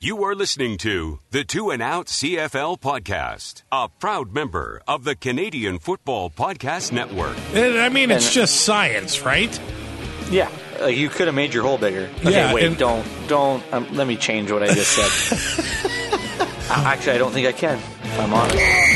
You are listening to the Two and Out CFL podcast, a proud member of the Canadian Football Podcast Network. And, I mean, it's just science, right? Yeah, like you could have made your hole bigger. Okay, Yeah, wait, and- don't, don't. Um, let me change what I just said. Uh, Actually, I don't think I can. If I'm honest.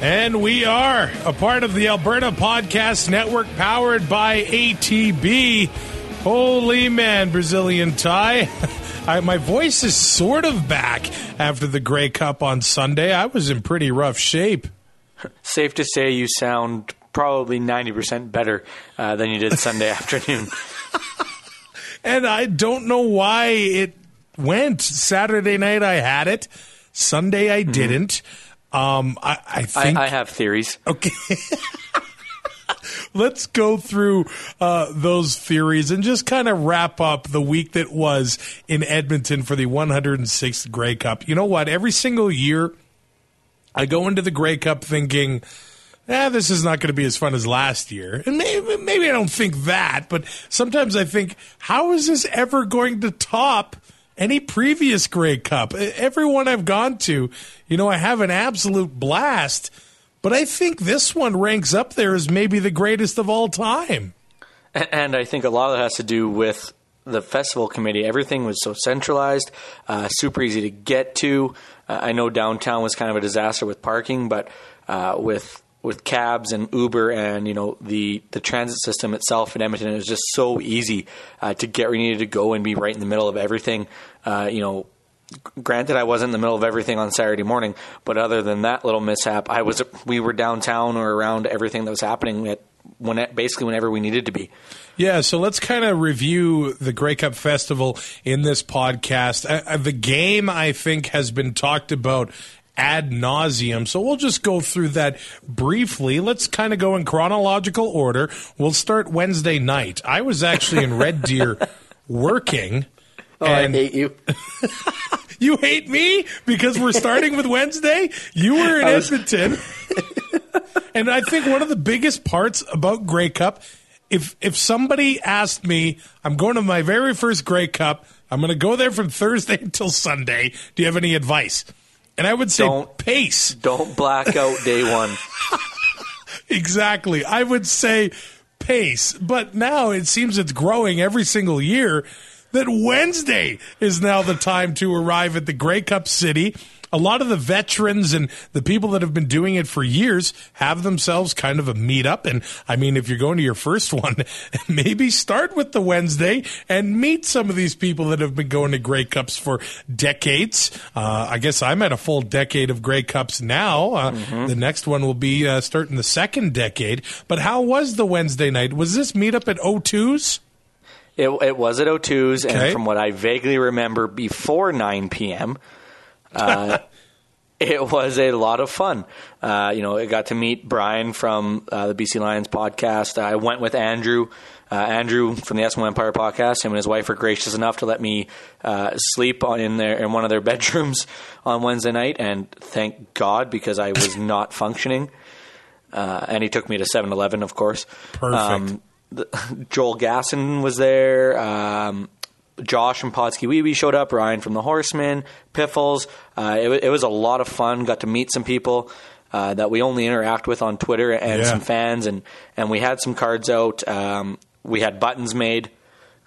And we are a part of the Alberta Podcast Network powered by ATB. Holy man, Brazilian tie. I, my voice is sort of back after the Grey Cup on Sunday. I was in pretty rough shape. Safe to say, you sound probably ninety percent better uh, than you did Sunday afternoon. And I don't know why it went. Saturday night I had it. Sunday I didn't. Um, I, I I, think I have theories. Okay. Let's go through uh, those theories and just kind of wrap up the week that was in Edmonton for the 106th Grey Cup. You know what? Every single year, I go into the Grey Cup thinking, eh, this is not going to be as fun as last year. And maybe, maybe I don't think that, but sometimes I think, how is this ever going to top any previous Grey Cup? Everyone I've gone to, you know, I have an absolute blast, but I think this one ranks up there as maybe the greatest of all time. And I think a lot of that has to do with the festival committee. Everything was so centralized, uh, super easy to get to. Uh, I know downtown was kind of a disaster with parking, but uh, with with cabs and Uber and you know the the transit system itself in Edmonton, it was just so easy uh, to get where you needed to go and be right in the middle of everything. Uh, you know, granted I wasn't in the middle of everything on Saturday morning, but other than that little mishap, I was we were downtown or around everything that was happening at when basically whenever we needed to be. Yeah, so let's kind of review the Grey Cup Festival in this podcast. Uh, uh, the game, I think, has been talked about ad nauseum, so we'll just go through that briefly. Let's kind of go in chronological order. We'll start Wednesday night. I was actually in Red Deer working. Oh, and I hate you. you hate me because we're starting with Wednesday. You were in was- Edmonton, and I think one of the biggest parts about Grey Cup, if if somebody asked me, I'm going to my very first Grey Cup. I'm going to go there from Thursday until Sunday. Do you have any advice? And I would say Don't. pace. Don't black out day one. Exactly. I would say pace. But now it seems it's growing every single year that Wednesday is now the time to arrive at the Grey Cup City. A lot of the veterans and the people that have been doing it for years have themselves kind of a meetup. And I mean, if you're going to your first one, maybe start with the Wednesday and meet some of these people that have been going to Grey Cups for decades. Uh, I guess I'm at a full decade of Grey Cups now. Uh, The next one will be uh, starting the second decade. But how was the Wednesday night? Was this meetup at O2's? It, it was at O2's, Okay. and from what I vaguely remember, before 9 p.m., uh, it was a lot of fun. Uh, you know, I got to meet Brian from uh, the BC Lions podcast. I went with Andrew. Uh, Andrew from the Eskimo Empire podcast. Him and his wife were gracious enough to let me uh, sleep on, in their in one of their bedrooms on Wednesday night, and thank God because I was not functioning. Uh, and he took me to 7-Eleven, of course. Perfect. the, Joel Gasson was there. Um, Josh from Podsky Weeby showed up. Ryan from the Horsemen. Piffles. Uh, it, it was a lot of fun. Got to meet some people uh, that we only interact with on Twitter and Yeah. some fans. And, and we had some cards out. Um, we had buttons made.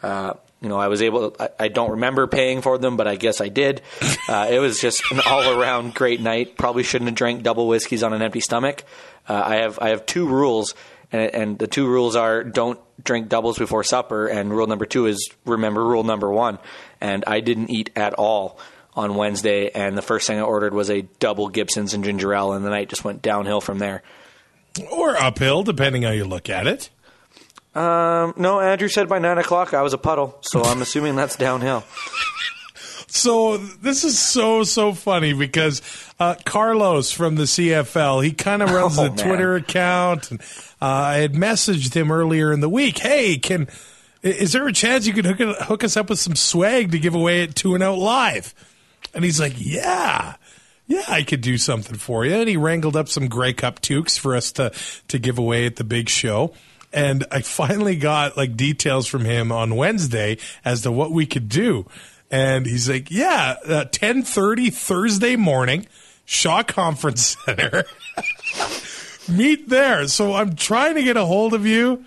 Uh, you know, I was able. I, I don't remember paying for them, but I guess I did. Uh, it was just an all-around great night. Probably shouldn't have drank double whiskeys on an empty stomach. Uh, I have I have two rules, and, and the two rules are don't drink doubles before supper, and rule number two is remember rule number one. And I didn't eat at all on Wednesday, and the first thing I ordered was a double Gibson's and ginger ale, and the night just went downhill from there. Or uphill, depending how you look at it. Um, no, Andrew said by nine o'clock I was a puddle, so I'm assuming that's downhill. So this is so so funny because uh, Carlos from the CFL he kind of runs Oh, the man. Twitter account, and uh, I had messaged him earlier in the week. Hey, can is there a chance you could hook it, hook us up with some swag to give away at Two and Out Live? And he's like, Yeah, yeah, I could do something for you. And he wrangled up some Grey Cup toques for us to to give away at the big show. And I finally got like details from him on Wednesday as to what we could do. And he's like, "Yeah, uh, ten thirty Thursday morning, Shaw Conference Center. Meet there." So I'm trying to get a hold of you.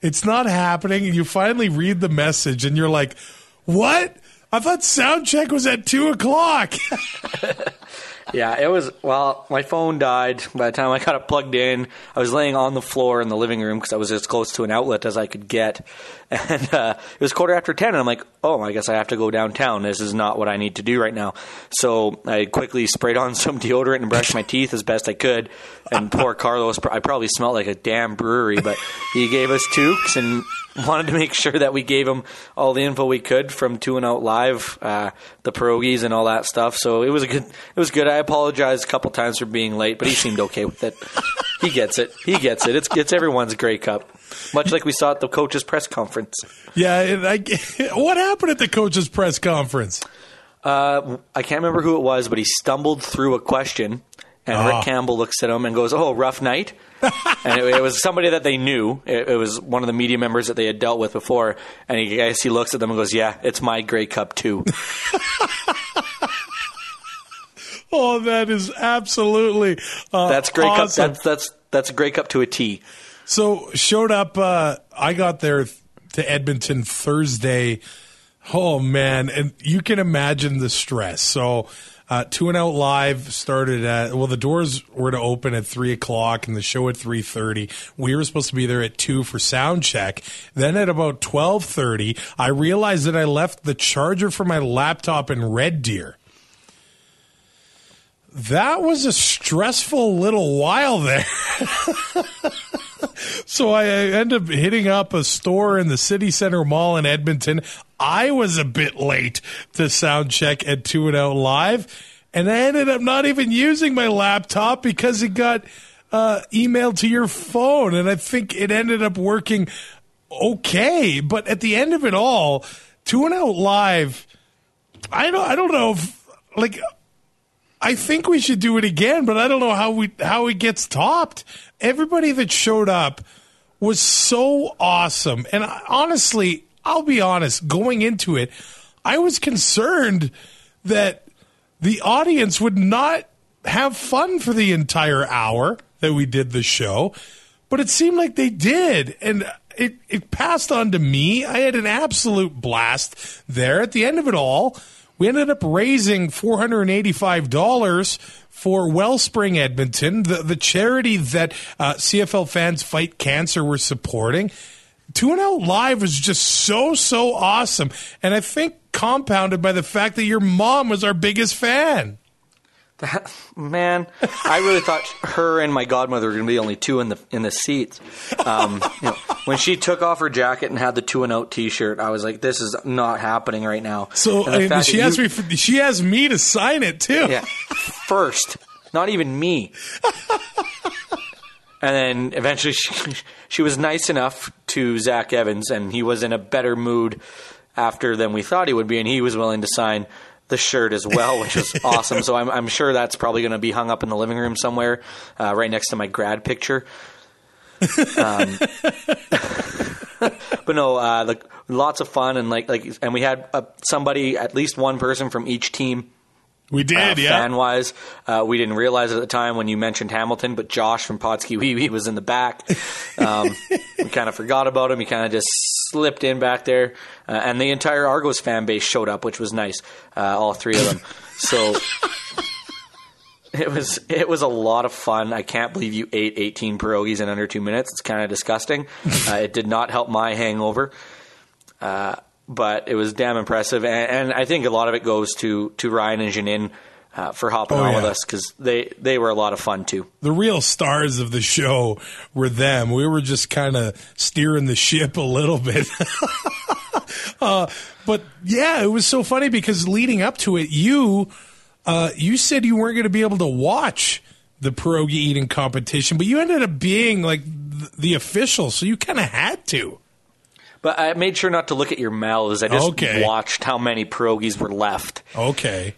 It's not happening. You finally read the message, and you're like, "What? I thought sound check was at two o'clock." Yeah, it was. Well, my phone died by the time I got it plugged in. I was laying on the floor in the living room because I was as close to an outlet as I could get, and uh, it was quarter after ten. And I'm like, "Oh, I guess I have to go downtown. This is not what I need to do right now." So I quickly sprayed on some deodorant and brushed my teeth as best I could. And poor Carlos, I probably smelled like a damn brewery, but he gave us toques and wanted to make sure that we gave him all the info we could from Two and Out Live, uh, the pierogies and all that stuff. So it was a good. It was good. I apologized a couple times for being late, but he seemed okay with it. He gets it. He gets it. It's it's everyone's Grey Cup, much like we saw at the coaches' press conference. yeah, and I, what happened at the coaches' press conference? Uh, I can't remember who it was, but he stumbled through a question, and Ah. Rick Campbell looks at him and goes, "Oh, rough night." and it, it was somebody that they knew. It, it was one of the media members that they had dealt with before. And he, I guess he looks at them and goes, "Yeah, it's my Grey Cup too." Oh, that is absolutely uh, That's Grey Cup. That's that's that's a Grey Cup to a T. So showed up. Uh, I got there to Edmonton Thursday. Oh man, and you can imagine the stress. So. Uh, two and out live started at well the doors were to open at three o'clock and the show at three thirty. We were supposed to be there at two for sound check. Then at about twelve thirty, I realized that I left the charger for my laptop in Red Deer. That was a stressful little while there. So I end up hitting up a store in the city center mall in Edmonton. I was a bit late to sound check at Two and Out Live, and I ended up not even using my laptop because it got uh, emailed to your phone, and I think it ended up working okay. But at the end of it all, Two and Out Live, I don't, I don't know if like. I think we should do it again, but I don't know how we how it gets topped. Everybody that showed up was so awesome, and I, honestly, I'll be honest. Going into it, I was concerned that the audience would not have fun for the entire hour that we did the show, but it seemed like they did, and it it passed on to me. I had an absolute blast there. At the end of it all, we ended up raising four hundred and eighty-five dollars for Wellspring Edmonton, the the charity that uh, CFL fans fight cancer were supporting. Two and Out Live was just so so awesome, and I think compounded by the fact that your mom was our biggest fan. Man, I really thought her and my godmother were going to be the only two in the in the seats. Um, you know, when she took off her jacket and had the two and out T-shirt, I was like, "This is not happening right now." So And the and she asked you- me. For, she asked me to sign it too. Yeah, first, not even me. and then eventually, she, she was nice enough to Zach Evans, and he was in a better mood after than we thought he would be, and he was willing to sign the shirt as well, which was awesome. So I'm, I'm sure that's probably going to be hung up in the living room somewhere, uh, right next to my grad picture. Um, but no, uh, like lots of fun and like like, and we had uh, somebody, at least one person from each team we did. uh, yeah. Fan wise, uh, we didn't realize it at the time when you mentioned Hamilton, but Josh from Potsky Wee Wee was in the back. Um, we kind of forgot about him. He kind of just slipped in back there, uh, and the entire Argos fan base showed up, which was nice. Uh, all three of them. So. It was it was a lot of fun. I can't believe you ate 18 pierogies in under two minutes. It's kind of disgusting. Uh, it did not help my hangover, uh, but it was damn impressive. And, and I think a lot of it goes to to Ryan and Janine uh, for hopping Oh, on with us because they they were a lot of fun too. the real stars of the show were them. We were just kind of steering the ship a little bit. uh, but yeah, it was so funny because leading up to it, you uh, you said you weren't going to be able to watch the pierogi eating competition, but you ended up being like th- the official, so you kind of had to. But I made sure not to look at your mouths. I just Okay. watched how many pierogies were left. Okay.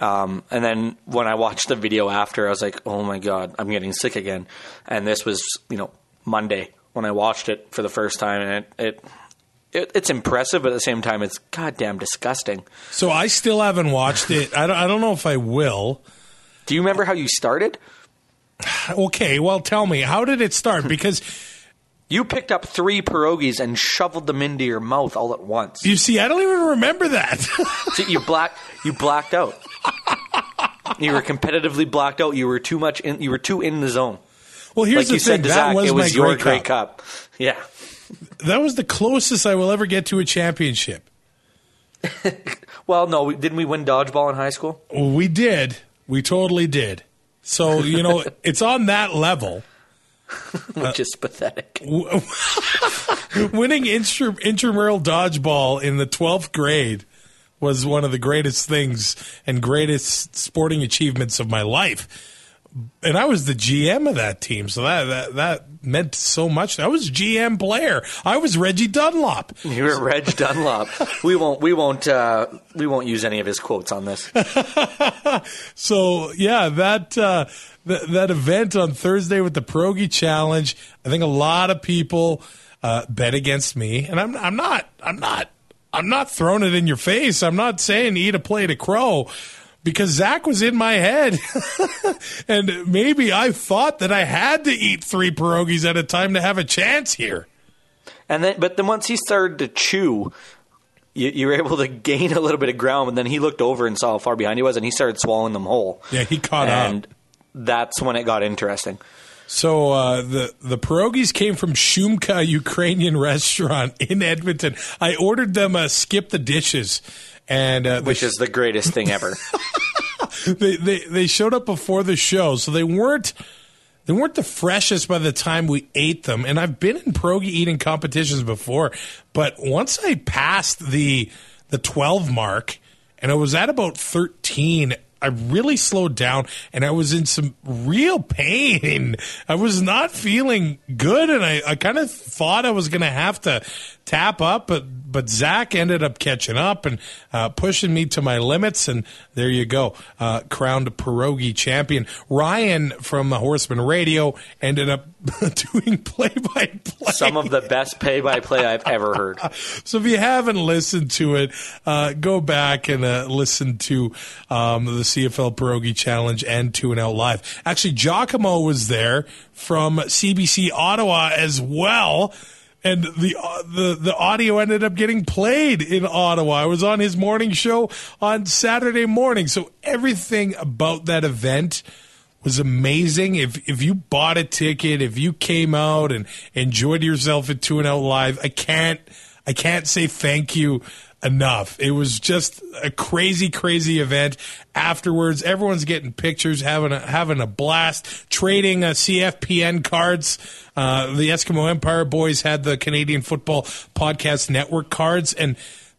Um, and then when I watched the video after, I was like, "Oh my god, I'm getting sick again." And this was, you know, Monday when I watched it for the first time, and it, it, it it's impressive, but at the same time, it's goddamn disgusting. So I still haven't watched it. I don't, I don't know if I will. Do you remember how you started? Okay, well, tell me, how did it start? Because You picked up three pierogies and shoveled them into your mouth all at once. you see, I don't even remember that. See, you black you blacked out. You were competitively blacked out. You were too much in. You were too in the zone. well, here's like the you thing. said to that Zach, was it was my your Grey Cup. Cup. Yeah. That was the closest I will ever get to a championship. Well, no, didn't we win dodgeball in high school? We did. We totally did. So, you know, it's on that level. Which uh, is pathetic. Winning intra- intramural dodgeball in the 12th grade was one of the greatest things and greatest sporting achievements of my life. And I was the GM of that team, so that that, that meant so much. I was GM player. I was Reggie Dunlop. You were Reg Dunlop. We won't. We won't. Uh, we won't use any of his quotes on this. So yeah, that uh, th- that event on Thursday with the Pierogi Challenge, I think a lot of people uh, bet against me, and I'm I'm not I'm not I'm not throwing it in your face. I'm not saying eat a plate of crow. Because Zach was in my head, and maybe I thought that I had to eat three pierogies at a time to have a chance here. And then, but then once he started to chew, you, you were able to gain a little bit of ground. And then he looked over and saw how far behind he was, and he started swallowing them whole. Yeah, he caught and up. that's when it got interesting. So uh, the the pierogies came from Shumka Ukrainian restaurant in Edmonton. I ordered them a skip the dishes, and uh, Which is the greatest thing ever. they, they they showed up before the show, so they weren't they weren't the freshest by the time we ate them. And I've been in pierogi eating competitions before, but once I passed the the twelve mark, and I was at about thirteen. I really slowed down and I was in some real pain. I was not feeling good and I, I kind of thought I was going to have to tap up, but, but Zach ended up catching up and uh, pushing me to my limits. And there you go, uh, crowned pierogi champion. Ryan from the Horseman Radio ended up doing play by play. Some of the best play-by-play I've ever heard. So if you haven't listened to it, uh, go back and uh, listen to um, the CFL Pierogi Challenge and Two and Out Live. Actually, Giacomo was there from CBC Ottawa as well. And the uh, the the audio ended up getting played in Ottawa. I was on his morning show on Saturday morning, so everything about that event was amazing. If if you bought a ticket, if you came out and enjoyed yourself at Two and Out Live, I can't I can't say thank you enough. It was just a crazy, crazy event. Afterwards, everyone's getting pictures, having a, having a blast, trading uh, CFPN cards. Uh, the Eskimo Empire boys had the Canadian Football Podcast Network cards, and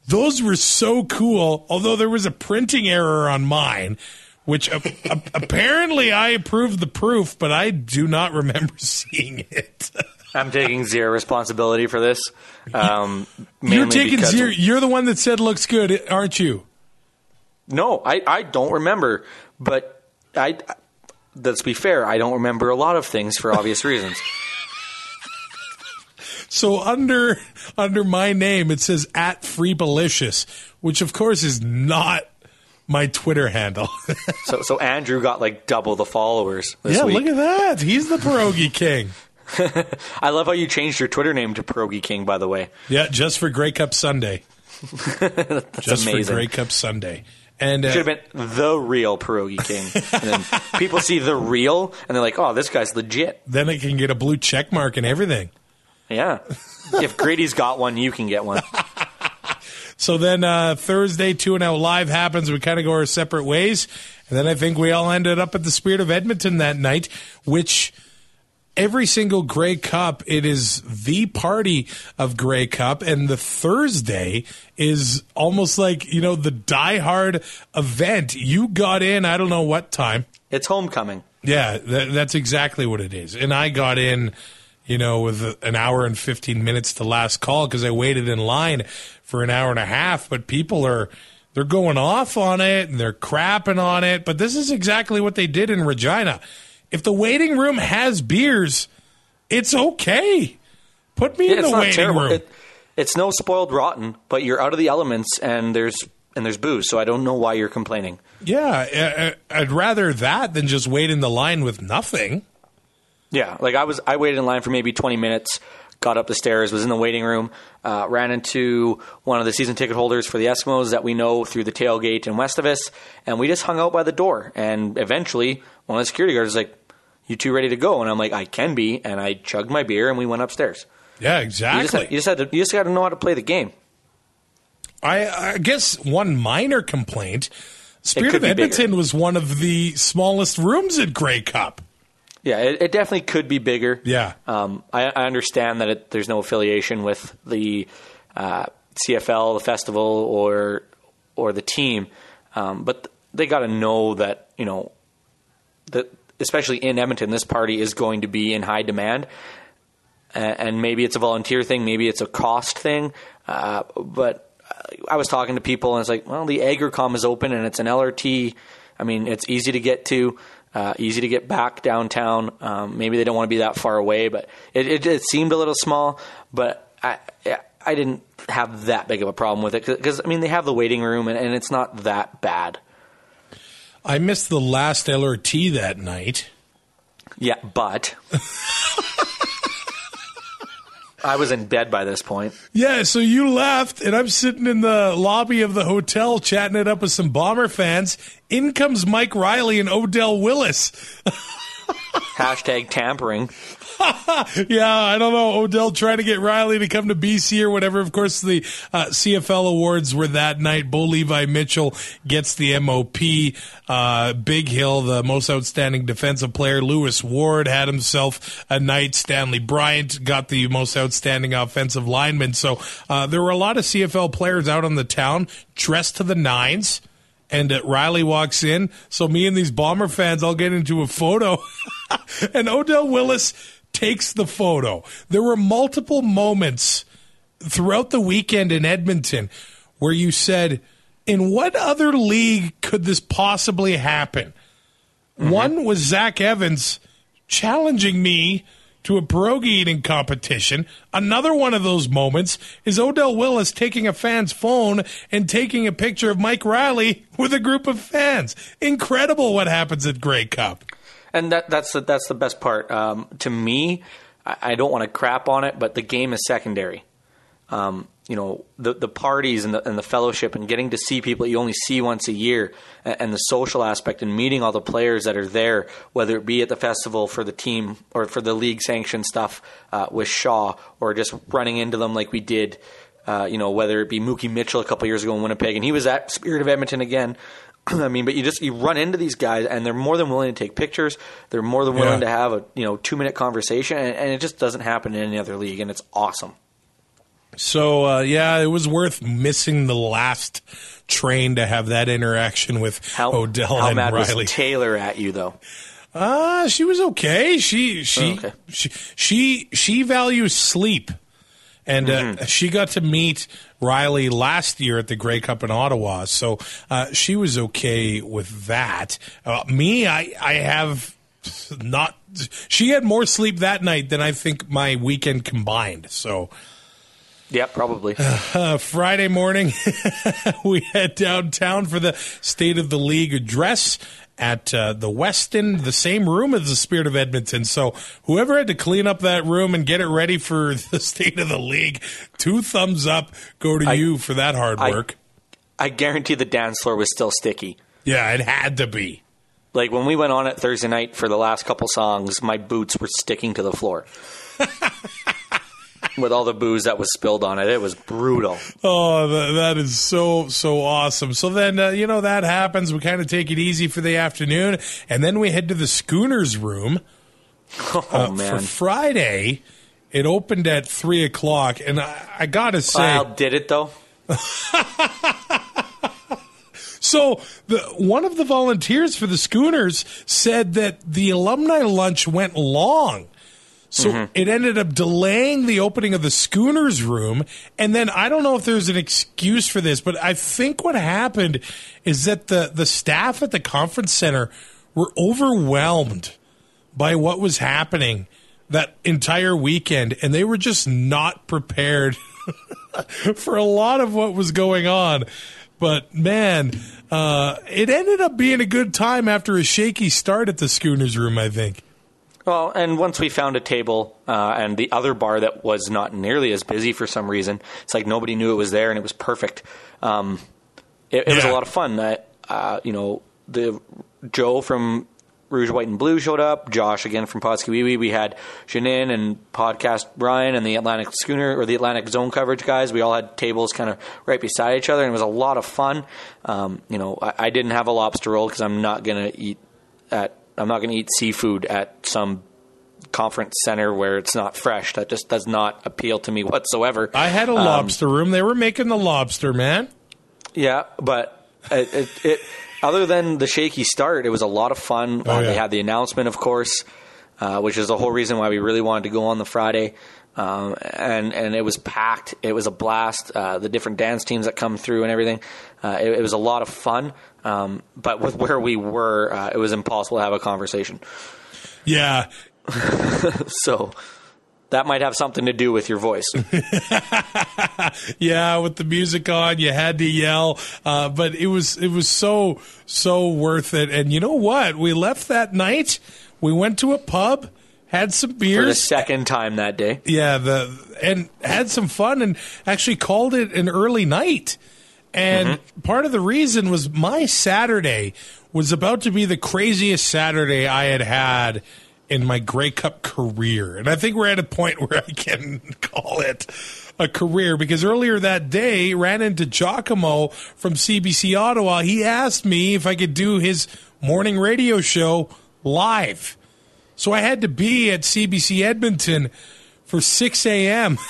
those were so cool. Although there was a printing error on mine which a- a- apparently I approved the proof, but I do not remember seeing it. I'm taking zero responsibility for this. Um, You're taking zero. You're the one that said looks good, aren't you? No, I, I don't remember. But I, let's be fair, I don't remember a lot of things for obvious reasons. So under under my name, it says at Freebalicious, which of course is not my Twitter handle. So, so Andrew got like double the followers this yeah, week. look at that. He's the pierogi king. I love how you changed your Twitter name to Pierogi King, by the way. Yeah, just for Grey Cup Sunday. That's Just amazing. for Grey Cup Sunday. And uh, Should have been the real Pierogi King. and then people see the real, and they're like, "Oh, this guy's legit." then they can get a blue check mark and everything. Yeah. if Grady's got one, you can get one. So then uh, Thursday, Two and Out Live happens. We kind of go our separate ways. And then I think we all ended up at the Spirit of Edmonton that night, which every single Grey Cup, it is the party of Grey Cup, and the Thursday is almost like you know the diehard event. You got in, I don't know what time. It's homecoming. Yeah, that, that's exactly what it is. And I got in, you know, with an hour and 15 minutes to last call because I waited in line for an hour and a half. But people are, they're going off on it and they're crapping on it. But this is exactly what they did in Regina. If the waiting room has beers, it's okay. Put me Yeah, in the waiting terrible. room. It, it's no spoiled rotten, but you're out of the elements and there's and there's booze. So I don't know why you're complaining. yeah, I- I'd rather that than just wait in the line with nothing. Yeah, like I was, I waited in line for maybe 20 minutes, got up the stairs, was in the waiting room, uh, ran into one of the season ticket holders for the Eskimos that we know through the tailgate in west of us, and we just hung out by the door. And eventually, one of the security guards was like, "You two ready to go?" And I'm like, "I can be." And I chugged my beer, and we went upstairs. Yeah, You exactly. just, had, you just had to, you just got to know how to play the game. I, I guess one minor complaint. Spirit of bigger. Edmonton was one of the smallest rooms at Grey Cup. Yeah, it, it definitely could be bigger. Yeah. Um, I, I understand that it, there's no affiliation with the uh, CFL, the festival, or or the team, um, but they got to know that you know that especially in Edmonton, this party is going to be in high demand, and maybe it's a volunteer thing, maybe it's a cost thing, uh, but I was talking to people and it's like, well, the Agricom is open and it's an LRT. I mean, it's easy to get to, uh, easy to get back downtown. Um, maybe they don't want to be that far away, but it, it, it seemed a little small. But I, I didn't have that big of a problem with it because I mean they have the waiting room and, and it's not that bad. I missed the last LRT that night. Yeah, but I was in bed by this point. Yeah, so you left, and I'm sitting in the lobby of the hotel chatting it up with some Bomber fans. In comes Mike Reilly and Odell Willis. Hashtag tampering. yeah, I don't know. Odell trying to get Reilly to come to BC or whatever. Of course, the uh, CFL awards were that night. Bo Levi Mitchell gets the MOP. Uh, Bighill, the most outstanding defensive player. Lewis Ward had himself a night. Stanley Bryant got the most outstanding offensive lineman. So uh, there were a lot of CFL players out on the town dressed to the nines and uh, Reilly walks in. So me and these Bomber fans all get into a photo, and Odell Willis takes the photo. There were multiple moments throughout the weekend in Edmonton where you said, "In what other league could this possibly happen?" Mm-hmm. One was Zach Evans challenging me to a pierogi eating competition. Another one of those moments is Odell Willis taking a fan's phone and taking a picture of Mike Reilly with a group of fans. Incredible what happens at Grey Cup. And that that's the, that's the best part. Um, to me, I, I don't want to crap on it, but the game is secondary. Um, you know, the the parties and the and the fellowship and getting to see people you only see once a year, and, and the social aspect and meeting all the players that are there, whether it be at the festival for the team or for the league sanctioned stuff uh, with Shaw, or just running into them like we did. Uh, you know, whether it be Mookie Mitchell a couple years ago in Winnipeg, and he was at Spirit of Edmonton again. I mean, but you just you run into these guys, and they're more than willing to take pictures. They're more than willing Yeah. to have a you know two minute conversation, and, and it just doesn't happen in any other league, and it's awesome. So uh, yeah, it was worth missing the last train to have that interaction with How, Odell how and mad Reilly. was Taylor at you though? Ah, she was okay. She she Oh, okay. she she she values sleep, and Mm-hmm. uh, she got to meet Reilly last year at the Grey Cup in Ottawa, so uh, she was okay with that. Uh, me, I I have not. She had more sleep that night than I think my weekend combined. So. Yeah, probably. Uh, Friday morning, we head downtown for the State of the League address at uh, the Westin, the same room as the Spirit of Edmonton. So whoever had to clean up that room and get it ready for the State of the League, two thumbs up go to you for that hard I- work. I guarantee the dance floor was still sticky. yeah, it had to be. Like when we went on it Thursday night for the last couple songs, my boots were sticking to the floor. With all the booze that was spilled on it, it was brutal. Oh, that, that is so so awesome. So then, uh, you know, that happens. We kind of take it easy for the afternoon, and then we head to the Schooners room, Oh Uh, man. For Friday, it opened at three o'clock, and I, I gotta say, Well, did it though? So the one of the volunteers for the Schooners said that the alumni lunch went long. So it ended up delaying the opening of the Schooners room. And then I don't know if there's an excuse for this, but I think what happened is that the, the staff at the conference center were overwhelmed by what was happening that entire weekend. And they were just not prepared for a lot of what was going on. But man, uh, it ended up being a good time after a shaky start at the Schooners room, I think. Well, and once we found a table uh, and the other bar that was not nearly as busy for some reason, it's like nobody knew it was there and it was perfect. Um, it, it was a lot of fun. Uh, uh, you know, the Joe from Rouge, White, and Blue showed up. Josh again from Podskiwiwi. We had Janine and podcast Brian and the Atlantic Schooner or the Atlantic Zone coverage guys. We all had tables kind of right beside each other, and it was a lot of fun. Um, you know, I, I didn't have a lobster roll because I'm not gonna eat at I'm not going to eat seafood at some conference center where it's not fresh. That just does not appeal to me whatsoever. I had a Um, lobster room. They were making the lobster, man. Yeah, but it, it, it other than the shaky start, it was a lot of fun. Oh, uh, yeah. They had the announcement, of course, uh, which is the whole reason why we really wanted to go on the Friday. Um, and and it was packed. It was a blast. Uh, the different dance teams that come through and everything. Uh, it, it was a lot of fun. Um, but with where we were, uh, it was impossible to have a conversation. Yeah. So that might have something to do with your voice. Yeah, with the music on, you had to yell, uh, but it was it was so so worth it. And you know what? We left that night. We went to a pub, had some beers for the second time that day. yeah, the and had some fun, and actually called it an early night. And mm-hmm. part of the reason was my Saturday was about to be the craziest Saturday I had had in my Grey Cup career. And I think we're at a point where I can call it a career because earlier that day ran into Giacomo from CBC Ottawa. He asked me if I could do his morning radio show live. So I had to be at CBC Edmonton for 6 a.m.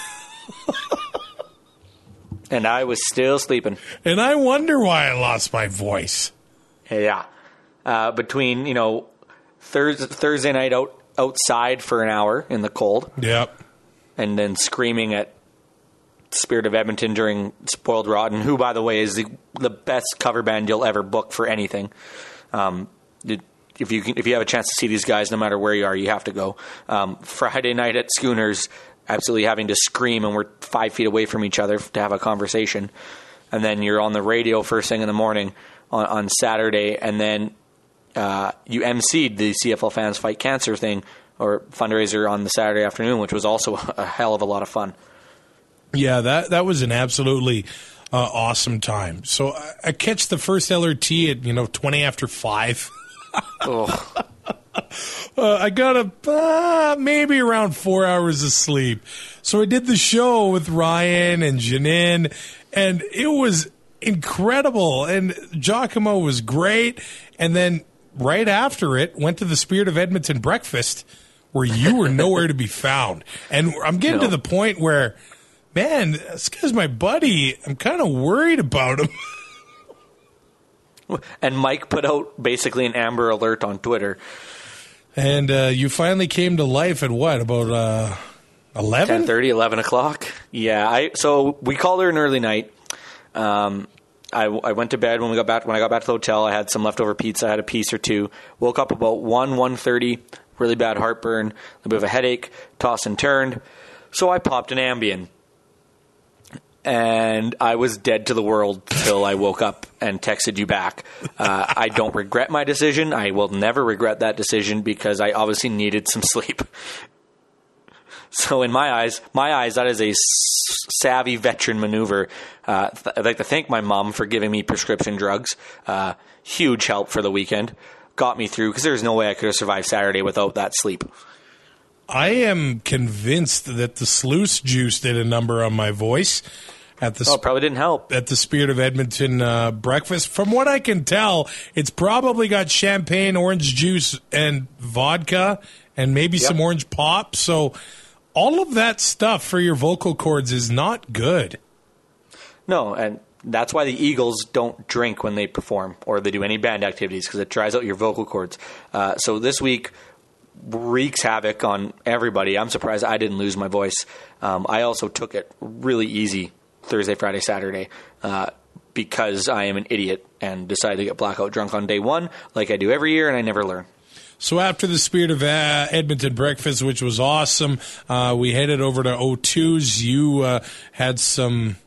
And I was still sleeping. And I wonder why I lost my voice. Yeah. Uh, between, you know, Thursday, Thursday night out outside for an hour in the cold Yep. and then screaming at Spirit of Edmonton during Spoiled Rotten, who, by the way, is the, the best cover band you'll ever book for anything. Um, if you can, if you have a chance to see these guys, no matter where you are, you have to go. Um, Friday night at Schooners, absolutely having to scream, and we're five feet away from each other to have a conversation. And then you're on the radio first thing in the morning on, on Saturday, and then uh, you emceed the CFL Fans Fight Cancer thing or fundraiser on the Saturday afternoon, which was also a hell of a lot of fun. Yeah, that that was an absolutely uh, awesome time. So I, I catch the first LRT at you know twenty after five. Uh, I got a uh, maybe around four hours of sleep. So I did the show with Ryan and Janine, and it was incredible. And Giacomo was great. And then right after it, went to the Spirit of Edmonton breakfast, where you were nowhere to be found. And I'm getting to the point where, man, this guy's my buddy. I'm kind of worried about him. And Mike put out basically an Amber Alert on Twitter. And uh, you finally came to life at what about uh, eleven? 10:30, 11 o'clock. Yeah, I so we called her an early night. Um, I, I went to bed when we got back. When I got back to the hotel, I had some leftover pizza. I had a piece or two. Woke up about one one thirty. Really bad heartburn, a bit of a headache, tossed and turned. So I popped an Ambien, and I was dead to the world till I woke up and texted you back. Uh, I don't regret my decision. I will never regret that decision because I obviously needed some sleep. So in my eyes, my eyes, that is a savvy veteran maneuver. Uh, th- I'd like to thank my mom for giving me prescription drugs. Uh, huge help for the weekend. Got me through because there's no way I could have survived Saturday without that sleep. I am convinced that the sluice juice did a number on my voice at the Oh, probably didn't help. at the Spirit of Edmonton uh, breakfast. From what I can tell, it's probably got champagne, orange juice, and vodka and maybe Yep. some orange pop. So all of that stuff for your vocal cords is not good. No, and that's why the Eagles don't drink when they perform or they do any band activities because it dries out your vocal cords. Uh, so this week wreaks havoc on everybody. I'm surprised I didn't lose my voice. Um, I also took it really easy Thursday, Friday, Saturday. Uh, because I am an idiot and decided to get blackout drunk on day one, like I do every year, and I never learn. So after the Spirit of uh, Edmonton breakfast, which was awesome, uh, we headed over to O2's. You uh, had some,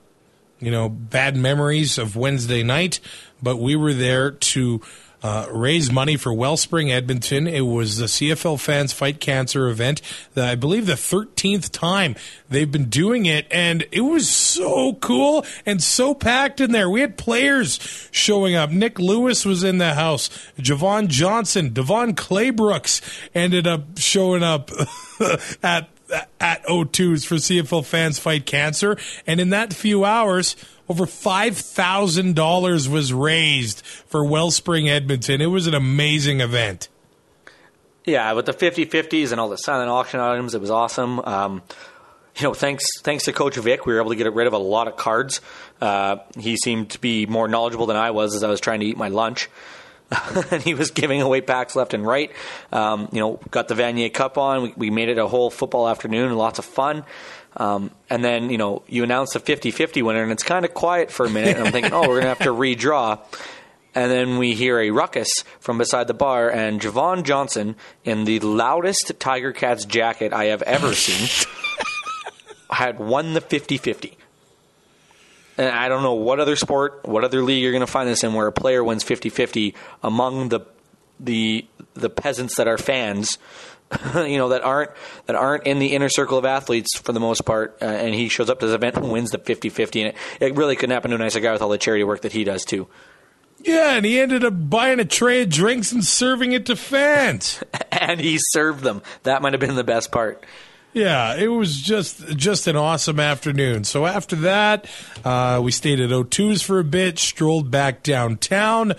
you know, bad memories of Wednesday night, but we were there to uh, raise money for Wellspring Edmonton. It was the CFL Fans Fight Cancer event. The, I believe the 13th time they've been doing it, and it was so cool and so packed in there. We had players showing up. Nik Lewis was in the house. Jovon Johnson, DeVone Claybrooks ended up showing up at at O2s for CFL Fans Fight Cancer, and in that few hours. Over $5,000 was raised for Wellspring Edmonton. It was an amazing event. Yeah, with the 50-50s and all the silent auction items, it was awesome. Um, you know, thanks thanks to Coach Vic, we were able to get rid of a lot of cards. Uh, he seemed to be more knowledgeable than I was as I was trying to eat my lunch. and he was giving away packs left and right. Um, you know, got the Vanier Cup on. We, we made it a whole football afternoon lots of fun. Um, and then, you know, you announce the 50-50 winner, and it's kind of quiet for a minute. And I'm thinking, oh, we're going to have to redraw. And then we hear a ruckus from beside the bar, and Jovon Johnson, in the loudest Tiger Cats jacket I have ever seen, had won the 50-50. And I don't know what other sport, what other league you're going to find this in where a player wins 50-50 among the the the peasants that are fans, you know, that aren't that aren't in the inner circle of athletes for the most part, uh, and he shows up to this event and wins the 50-50 and it, it really couldn't happen to a nicer guy with all the charity work that he does too. Yeah, and he ended up buying a tray of drinks and serving it to fans. And he served them. That might have been the best part. Yeah, it was just just an awesome afternoon. So after that, uh, we stayed at O2's for a bit, strolled back downtown,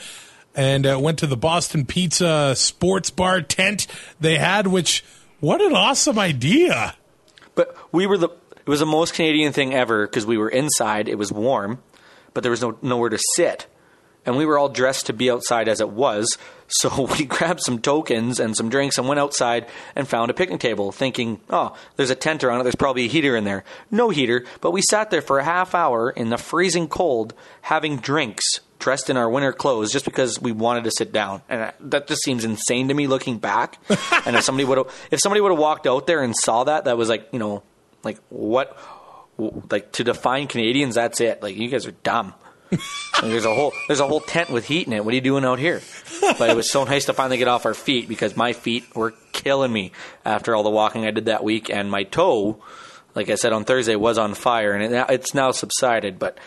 and uh, went to the Boston Pizza Sports Bar tent they had. Which, what an awesome idea! But we were the it was the most Canadian thing ever because we were inside. It was warm, but there was no nowhere to sit, and we were all dressed to be outside as it was. So we grabbed some tokens and some drinks and went outside and found a picnic table, thinking, "Oh, there's a tent around it. There's probably a heater in there." No heater, but we sat there for a half hour in the freezing cold, having drinks, dressed in our winter clothes, just because we wanted to sit down. And that just seems insane to me looking back. and if somebody would have, if somebody would have walked out there and saw that, that was like, you know, like what, like to define Canadians, that's it. Like you guys are dumb. There's a whole there's a whole tent with heat in it. What are you doing out here? But it was so nice to finally get off our feet because my feet were killing me after all the walking I did that week, and my toe, like I said on Thursday, was on fire, and it, it's now subsided. But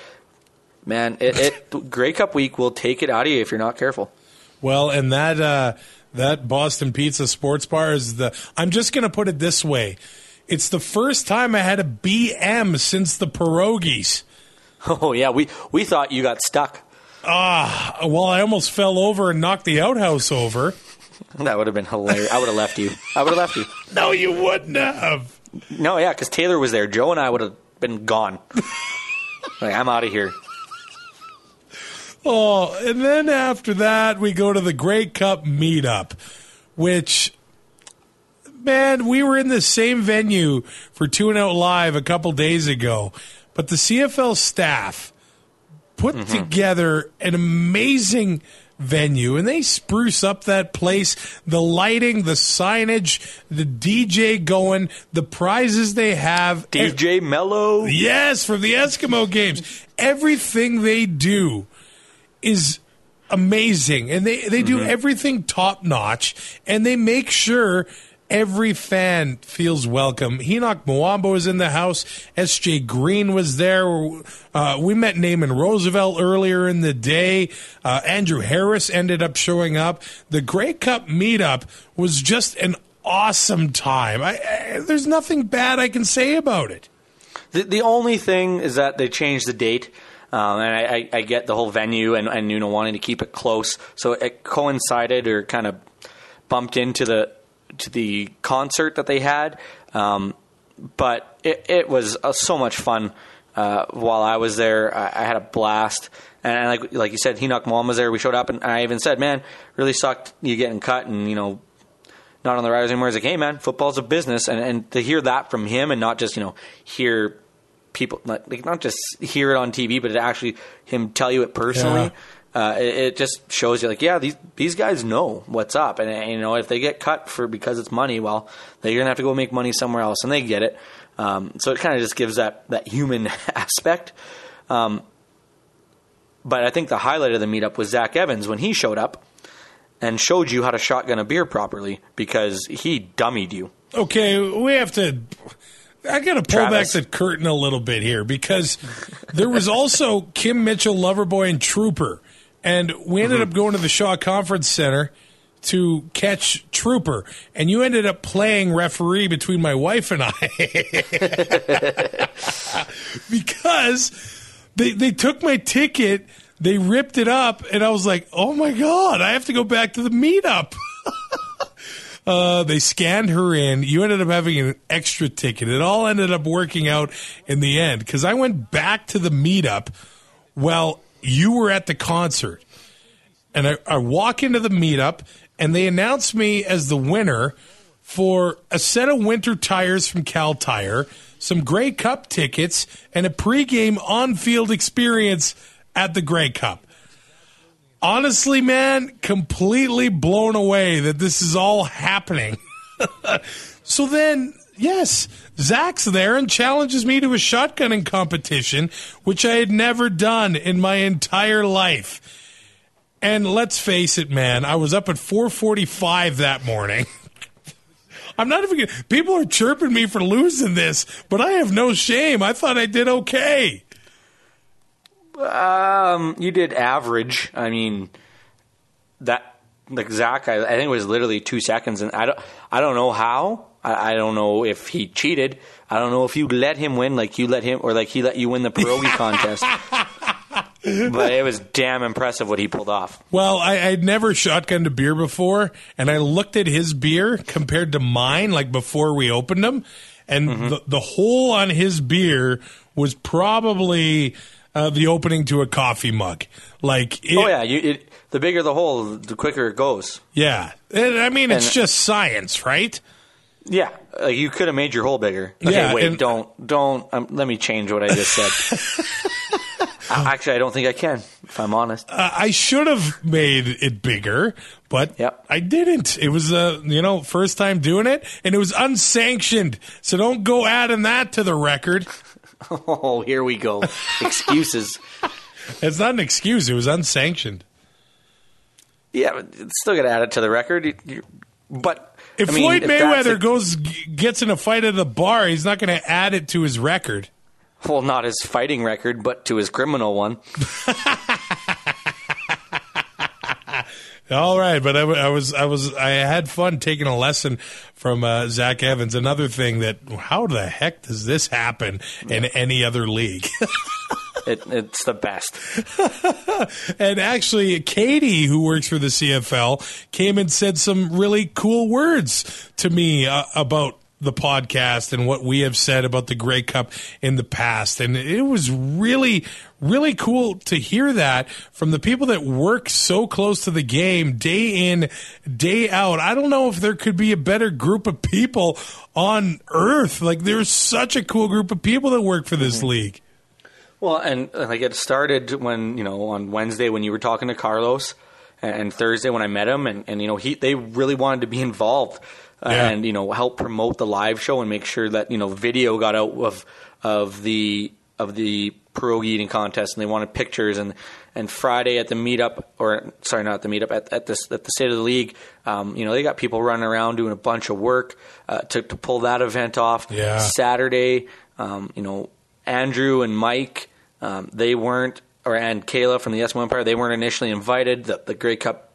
man, it, it Grey Cup week will take it out of you if you're not careful. Well, and that uh, that Boston Pizza Sports Bar is the. I'm just going to put it this way: it's the first time I had a BM since the pierogies. Oh yeah, we we thought you got stuck. Ah, well, I almost fell over and knocked the outhouse over. That would have been hilarious. I would have left you. I would have left you. No, you wouldn't have. No, yeah, because Taylor was there. Joe and I would have been gone. like, I'm out of here. Oh, and then after that, we go to the Grey Cup meetup, which, man, we were in the same venue for Two and Out Live a couple days ago, but the CFL staff put mm-hmm. together an amazing venue and they spruce up that place the lighting the signage the dj going the prizes they have DJ Mello. Yes, from the Eskimo games. Everything they do is amazing. And they, they do everything top notch. And they make sure every fan feels welcome. Henoc Muamba was in the house. SJ Green was there. Uh, we met Naaman Roosevelt earlier in the day. Uh, Andrew Harris ended up showing up. The Grey Cup meetup was just an awesome time. I, I, there's nothing bad I can say about it. The, the only thing is that they changed the date. Um, and I, I, get the whole venue and, and you know wanting to keep it close, so it coincided or kind of bumped into the to the concert that they had. Um, but it, it was uh, so much fun uh, while I was there. I, I had a blast. And like like you said, Henoc Muamba was there. We showed up, and I even said, "Man, really sucked you getting cut, and you know, not on the riders anymore." He's like, "Hey, man, football's a business," and and to hear that from him, and not just you know hear people like not just hear it on TV, but to actually him tell you it personally. Yeah. Uh, it, it just shows you like yeah these these guys know what's up and, and, you know if they get cut for because it's money well they're gonna have to go make money somewhere else and they get it um, so it kind of just gives that that human aspect um, but I think the highlight of the meetup was Zach Evans when he showed up and showed you how to shotgun a beer properly because he dummied you. Okay, we have to. I got to pull Travis. back the curtain a little bit here because there was also Kim Mitchell, Loverboy, and Trooper, and we ended mm-hmm. up going to the Shaw Conference Center to catch Trooper, and you ended up playing referee between my wife and I because they they took my ticket, they ripped it up, and I was like, oh my god, I have to go back to the meetup. Uh, they scanned her in. You ended up having an extra ticket. It all ended up working out in the end because I went back to the meetup while you were at the concert. And I, I walk into the meetup, and they announced me as the winner for a set of winter tires from Kal Tire, some Grey Cup tickets, and a pregame on field experience at the Grey Cup honestly, man, completely blown away that this is all happening. so then, yes, Zach's there and challenges me to a shotgunning competition, which I had never done in my entire life. And let's face it, man, I was up at 4:45 that morning. I'm not even. People are chirping me for losing this, but I have no shame. I thought I did okay. Um, you did average. I mean, that like Zach, I, I think it was literally two seconds, and I don't, I don't know how. I, I don't know if he cheated. I don't know if you let him win, like you let him, or like he let you win the pierogi contest. but it was damn impressive what he pulled off. Well, I, I'd never shotgunned a beer before, and I looked at his beer compared to mine, like before we opened them, and the, the hole on his beer was probably uh, the opening to a coffee mug. Like, it, oh yeah, you, it, the bigger the hole, the quicker it goes. yeah. And, I mean, it's And- just science, right? Yeah, like you could have made your hole bigger. Okay, Yeah, wait, and- don't, don't. Um, let me change what I just said. Uh, Actually, I don't think I can. If I'm honest. Uh, I should have made it bigger, but Yep. I didn't. It was uh, you know first time doing it, and it was unsanctioned. So don't go adding that to the record. Oh, here we go. Excuses. It's not an excuse. It was unsanctioned. yeah, but it's still going to add it to the record. You- you- But If I mean, Floyd if that's Mayweather goes g- gets in a fight at the bar, he's not going to add it to his record. well, not his fighting record, but to his criminal one. All right, but I, I was I was I had fun taking a lesson from uh, Zach Evans. Another thing that how the heck does this happen in any other league? It, it's the best. and actually, Katie, who works for the CFL, came and said some really cool words to me uh, about the podcast and what we have said about the Grey Cup in the past. And it was really, really cool to hear that from the people that work so close to the game day in, day out. I don't know if there could be a better group of people on earth. Like, there's such a cool group of people that work for this league. Well, and uh, like it started when you know on Wednesday when you were talking to Carlos, and, and Thursday when I met him, and, and you know he they really wanted to be involved, Yeah. and you know help promote the live show and make sure that you know video got out of of the of the pierogi eating contest, and they wanted pictures and. And Friday at the meetup, or sorry, not at the meetup, at, at, this, at the State of the League, um, you know, they got people running around doing a bunch of work uh, to, to pull that event off. Yeah. Saturday, um, you know, Andrew and Mike, um, they weren't, or and Kayla from the Eskimo Empire, they weren't initially invited. The, the Grey Cup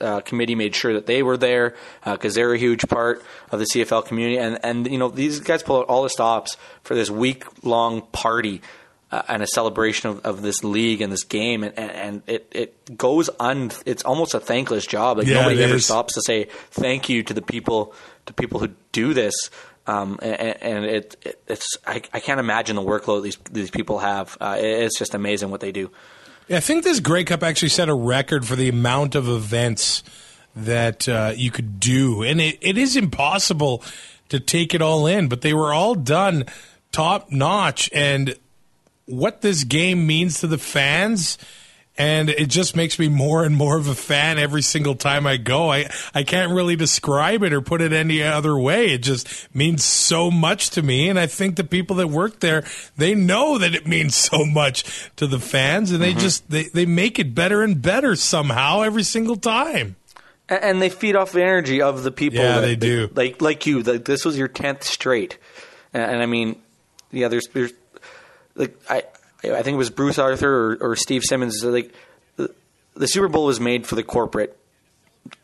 uh, committee made sure that they were there because they're a huge part of the CFL community. And and you know these guys pull out all the stops for this week long party. Uh, uh, and a celebration of, of this league and this game, and, and it it goes un. It's almost a thankless job. Like Yeah, nobody ever is. stops to say thank you to the people to people who do this. Um, and, and it, it it's I, I can't imagine the workload these these people have. Uh, it- it's just amazing what they do. Yeah, I think this Grey Cup actually set a record for the amount of events that uh, you could do, and it, it is impossible to take it all in. But they were all done top notch, and what this game means to the fans. And it just makes me more and more of a fan every single time I go. I, I can't really describe it or put it any other way. It just means so much to me. And I think the people that work there, they know that it means so much to the fans and they mm-hmm. just, they, they make it better and better somehow every single time. And, and they feed off the energy of the people. Yeah, that, they do. Like like you, like this was your tenth straight, and, and I mean, yeah, there's there's like I I think it was Bruce Arthur or, or Steve Simmons. Uh, like the, Super Bowl was made for the corporate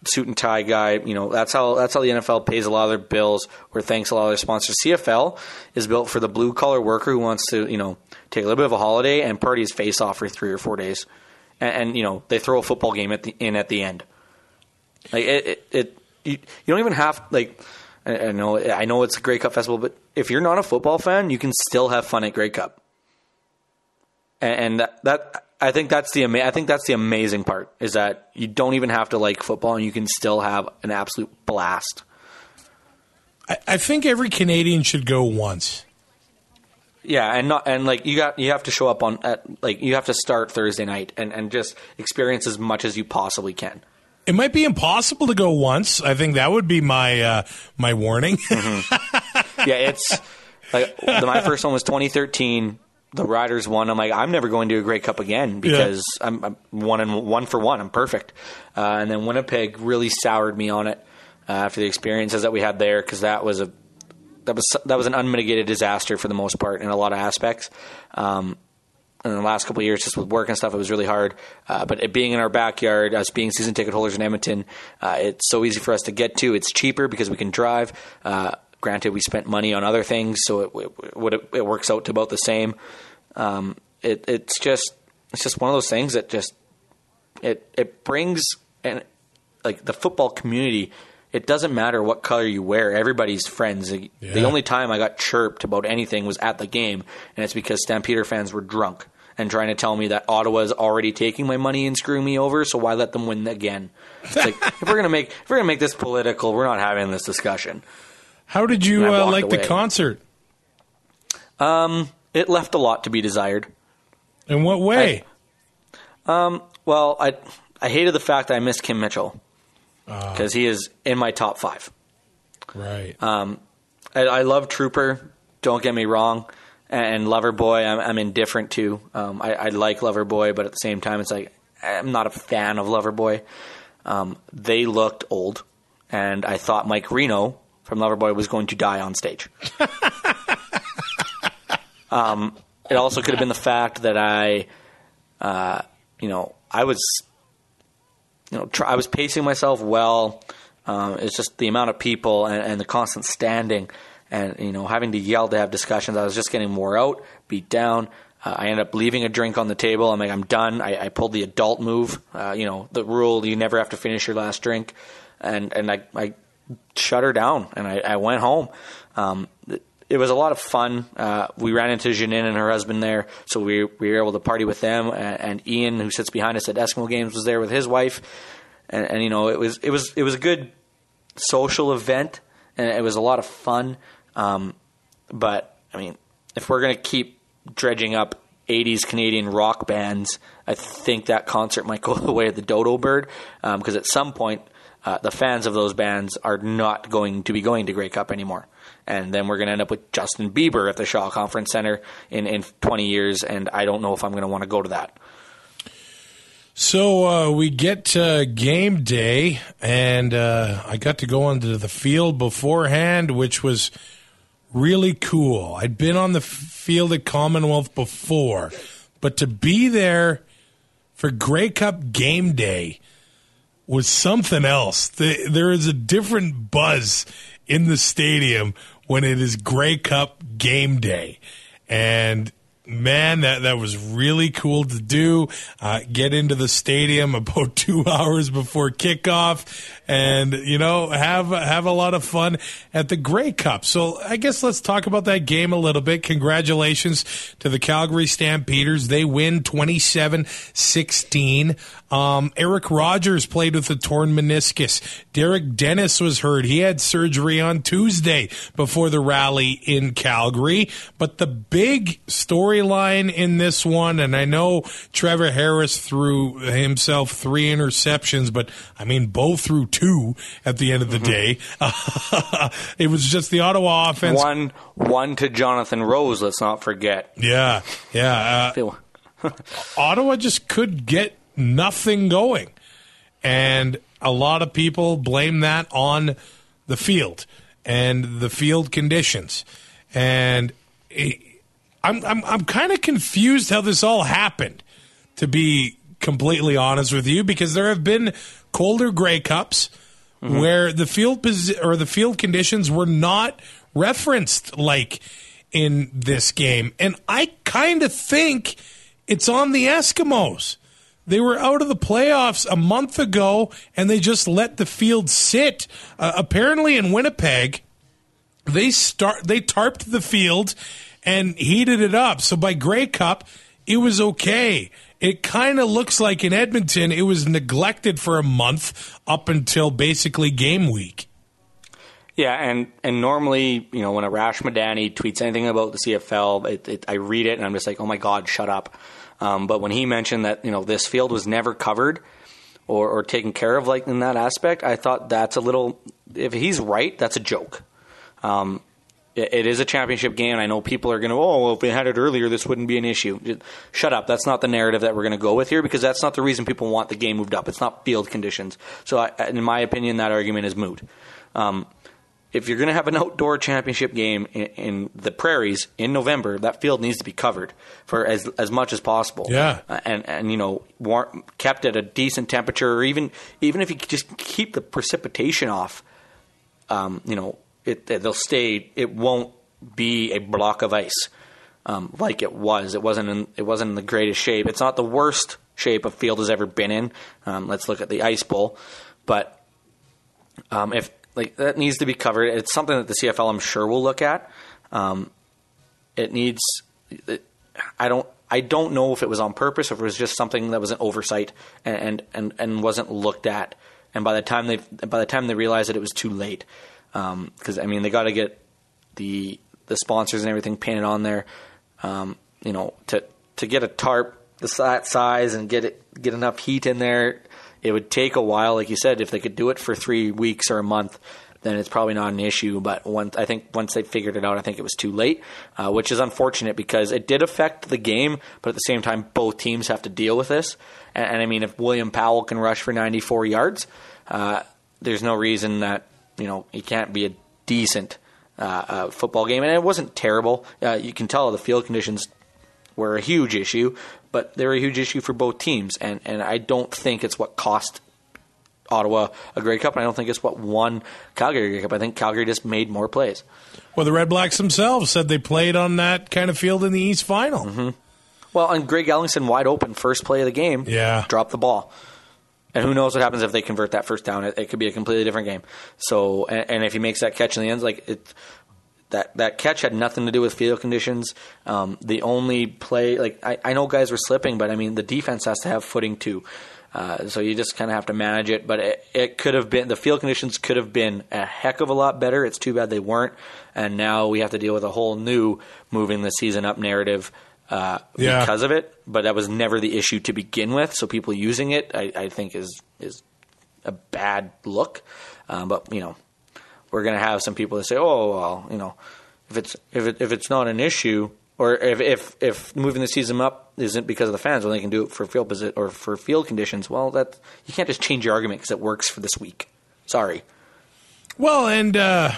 suit and tie guy. You know, that's how that's how the NFL pays a lot of their bills or thanks a lot of their sponsors. CFL is built for the blue collar worker who wants to you know take a little bit of a holiday and party his face off for three or four days, and, and you know they throw a football game at the in at the end. Like it, it, it you, you don't even have like. I I know, I know it's a Grey Cup festival, but if you're not a football fan, you can still have fun at Grey Cup. And, and that, that, I think that's the ama- I think that's the amazing part is that you don't even have to like football, and you can still have an absolute blast. I, I think every Canadian should go once. Yeah, and not and like you got you have to show up on at like you have to start Thursday night and and just experience as much as you possibly can. It might be impossible to go once. I think that would be my uh, my warning. yeah, it's like my first one was 2013. The Riders won. I'm like, I'm never going to a Grey Cup again because I'm, I'm one and one for one. I'm perfect. Uh, and then Winnipeg really soured me on it uh, after the experiences that we had there because that was a that was that was an unmitigated disaster for the most part in a lot of aspects. Um, in the last couple of years, just with work and stuff, it was really hard. Uh, but it being in our backyard, us being season ticket holders in Edmonton, uh, it's so easy for us to get to. It's cheaper because we can drive. Uh, granted, we spent money on other things, so it, it, it, it works out to about the same. Um, it, it's just it's just one of those things that just it it brings and like the football community. It doesn't matter what color you wear; everybody's friends. The only time I got chirped about anything was at the game, and it's because Stampeder fans were drunk and trying to tell me that Ottawa is already taking my money and screwing me over. So why let them win again? It's like if we're gonna make if we're gonna make this political, we're not having this discussion. How did you uh, like the away. concert? It left a lot to be desired. In what way? Well, I I hated the fact that I missed Kim Mitchell because he is in my top five. right. I, I love Trooper. Don't get me wrong, and Loverboy. I'm, I'm indifferent to. Um, I, I like Loverboy, but at the same time, it's like I'm not a fan of Loverboy. Um, they looked old, and I thought Mike Reno from Loverboy was going to die on stage. um, it also could have been the fact that I, uh, you know, I was, you know, try, I was pacing myself well. Um, it's just the amount of people and, and the constant standing, and you know, having to yell to have discussions. I was just getting wore out, beat down. Uh, I ended up leaving a drink on the table. I'm like, I'm done. I, I pulled the adult move. Uh, you know, the rule: you never have to finish your last drink, and and I, I shut her down, and I, I went home. Um, it, was a lot of fun. Uh, we ran into Janine and her husband there, so we, we were able to party with them. And, and Ian, who sits behind us at Eskimo Games, was there with his wife, and, and you know, it was it was it was a good social event, and it was a lot of fun. Um, but I mean, if we're gonna keep dredging up '80s Canadian rock bands, I think that concert might go the way of the Dodo Bird, because at some point, uh, the fans of those bands are not going to be going to Grey Cup anymore. And then we're going to end up with Justin Bieber at the Shaw Conference Center in, in 20 years, and I don't know if I'm going to want to go to that. So uh, we get to game day, and uh, I got to go onto the field beforehand, which was really cool. I'd been on the field at Commonwealth before, but to be there for Grey Cup game day was something else. The- There is a different buzz in the stadium when it is Grey Cup game day. And man, that that was really cool to do. Uh, get into the stadium about two hours before kickoff, and you know have have a lot of fun at the Grey Cup. So I guess let's talk about that game a little bit. Congratulations to the Calgary Stampeders. They win 27-16. Um, Eric Rogers played with a torn meniscus. Derek Dennis was hurt. He had surgery on Tuesday before the rally in Calgary. But the big storyline in this one, and I know Trevor Harris threw himself three interceptions, but I mean, both threw two at the end of the day. it was just the Ottawa offense. One, one to Jonathan Rose. Let's not forget. Yeah, yeah. Uh, Ottawa just could get nothing going. And a lot of people blame that on the field and the field conditions. And it, I'm I'm I'm kind of confused how this all happened to be completely honest with you because there have been Calder Grey Cups mm-hmm. where the field or the field conditions were not referenced like in this game. And I kind of think it's on the Eskimos. They were out of the playoffs a month ago, and they just let the field sit. Uh, apparently, in Winnipeg, they start they tarped the field and heated it up. So by Grey Cup, it was okay. It kind of looks like in Edmonton, it was neglected for a month up until basically game week. Yeah, and and normally, you know, when Arash Madani tweets anything about the CFL, it, it, I read it and I'm just like, oh my god, shut up. Um, but when he mentioned that you know this field was never covered or, or taken care of like in that aspect, I thought that's a little. If he's right, that's a joke. Um, it, is a championship game. and I know people are going to, oh, well, if we had it earlier, this wouldn't be an issue. Shut up. That's not the narrative that we're going to go with here because that's not the reason people want the game moved up. It's not field conditions. So, I, in my opinion, that argument is moot. Um, if you're going to have an outdoor championship game in, in, the prairies in November, that field needs to be covered for as as much as possible. Yeah, uh, and and you know war- kept at a decent temperature, or even even if you just keep the precipitation off, um, you know, it, they'll stay. It won't be a block of ice um, like it was. It wasn't in it wasn't in the greatest shape. It's not the worst shape a field has ever been in. Um, let's look at the ice bowl, but um, if like that needs to be covered. It's something that the CFL, I'm sure, will look at. Um, it needs. It, I don't. I don't know if it was on purpose or if it was just something that was an oversight and and and wasn't looked at. And by the time they by the time they realized that it was too late. Because um, I mean, they got to get the the sponsors and everything painted on there. Um, you know, to to get a tarp that size and get it get enough heat in there it would take a while, like you said, if they could do it for three weeks or a month, then it's probably not an issue. But once I think once they figured it out, I think it was too late, uh, which is unfortunate because it did affect the game. But at the same time, both teams have to deal with this. And, and I mean, if William Powell can rush for 94 yards, uh, there's no reason that you know it can't be a decent uh, uh football game. And it wasn't terrible. Uh, you can tell the field conditions were a huge issue, but they're a huge issue for both teams. And, and I don't think it's what cost Ottawa a Grey Cup, and I don't think it's what won Calgary a Grey Cup. I think Calgary just made more plays. Well, the Red Blacks themselves said they played on that kind of field in the East Final. Mm-hmm. Well, and Greg Ellingson wide open first play of the game. Yeah, dropped the ball. And who knows what happens if they convert that first down? It, it could be a completely different game. So, and, and, if he makes that catch in the end, like it, that that catch had nothing to do with field conditions. Um, the only play, like I, I, know guys were slipping, but I mean the defense has to have footing too. Uh, so you just kind of have to manage it. But it, it could have been the field conditions could have been a heck of a lot better. It's too bad they weren't, and now we have to deal with a whole new moving the season up narrative. Uh, yeah. because of it, but that was never the issue to begin with. So people using it, I, I think, is is a bad look. Um, but you know, we're going to have some people that say, "Oh, well, you know, if it's if it, if it's not an issue, or if if if moving the season up isn't because of the fans, when they can do it for field visit or for field conditions, well, that you can't just change your argument because it works for this week. Sorry. Well, and uh,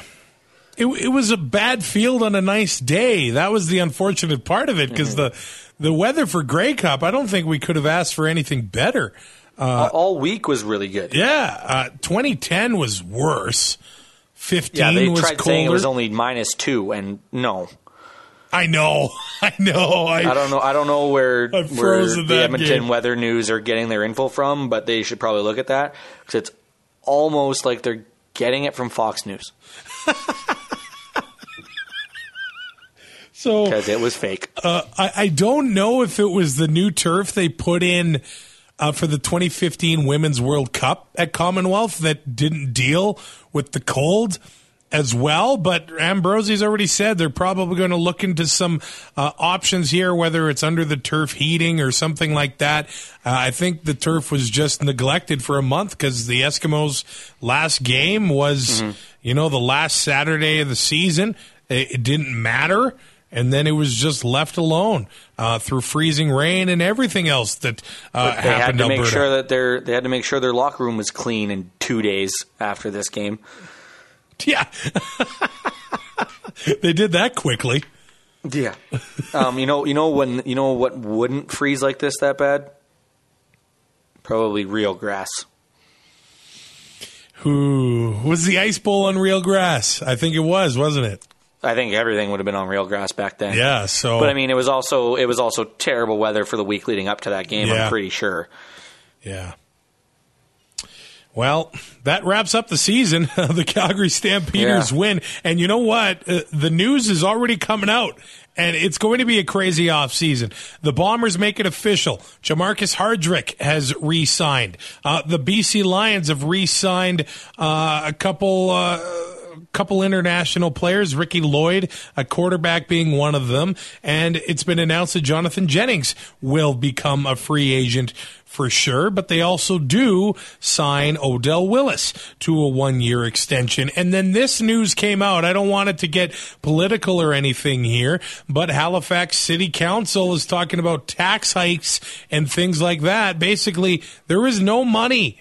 it it was a bad field on a nice day. That was the unfortunate part of it because mm-hmm. the the weather for Grey Cup, I don't think we could have asked for anything better. Uh, all week was really good. Yeah, uh, 2010 was worse. 15 yeah, they was tried colder. saying it was only minus two, and no. I know, I know. I, I don't know. I don't know where, where the Edmonton game. Weather News are getting their info from, but they should probably look at that because it's almost like they're getting it from Fox News so because it was fake. uh, I, I don't know if it was the new turf they put in uh, for the 2015 Women's World Cup at Commonwealth that didn't deal with the cold as well. But Ambrosie's already said they're probably going to look into some uh, options here, whether it's under the turf heating or something like that. Uh, I think the turf was just neglected for a month because the Eskimos' last game was, you know, the last Saturday of the season. It, it didn't matter and then it was just left alone uh, through freezing rain and everything else that uh, They had to make sure that their they had to make sure their locker room was clean in two days after this game. yeah, they did that quickly. Yeah. um, you know, you know when you know what wouldn't freeze like this that bad? Probably real grass. Who was the ice bowl on real grass? I think it was, wasn't it? I think everything would have been on real grass back then. Yeah. So, But I mean, it was also it was also terrible weather for the week leading up to that game. Yeah. I'm pretty sure. yeah. Well, that wraps up the season. the Calgary Stampeders Yeah. win, and you know what? Uh, the news is already coming out. And it's going to be a crazy offseason. The Bombers make it official. Jermarcus Hardrick has re signed. Uh, the BC Lions have re signed uh, a couple. Couple international players, Ricky Lloyd, a quarterback being one of them, and it's been announced that Jonathan Jennings will become a free agent for sure, but they also do sign Odell Willis to a one year extension. And then this news came out. I don't want it to get political or anything here, but Halifax City Council is talking about tax hikes and things like that. Basically, there is no money